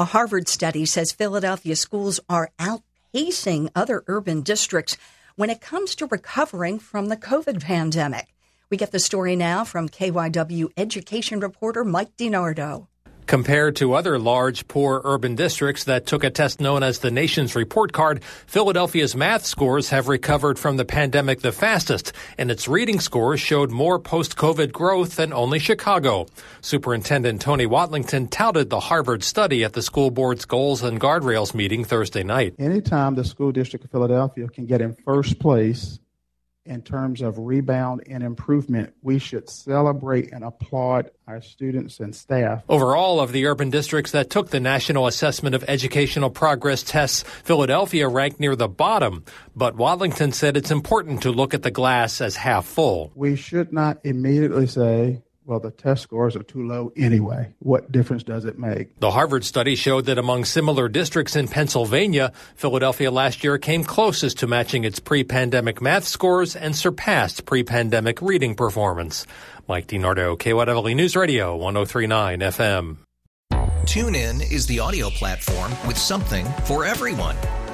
A Harvard study says Philadelphia schools are outpacing other urban districts when it comes to recovering from the COVID pandemic. We get the story now from KYW education reporter Mike DeNardo. Compared to other large, poor urban districts that took a test known as the nation's report card, Philadelphia's math scores have recovered from the pandemic the fastest, and its reading scores showed more post-COVID growth than only Chicago. Superintendent Tony Watlington touted the Harvard study at the school board's goals and guardrails meeting Thursday night. Anytime the school district of Philadelphia can get in first place in terms of rebound and improvement, we should celebrate and applaud our students and staff. Overall, of the urban districts that took the National Assessment of Educational Progress tests, Philadelphia ranked near the bottom. But Watlington said it's important to look at the glass as half full. We should not immediately say, well, the test scores are too low anyway. What difference does it make? The Harvard study showed that among similar districts in Pennsylvania, Philadelphia last year came closest to matching its pre-pandemic math scores and surpassed pre-pandemic reading performance. Mike DeNardo, KYW News Radio, 1039 FM. TuneIn is the audio platform with something for everyone.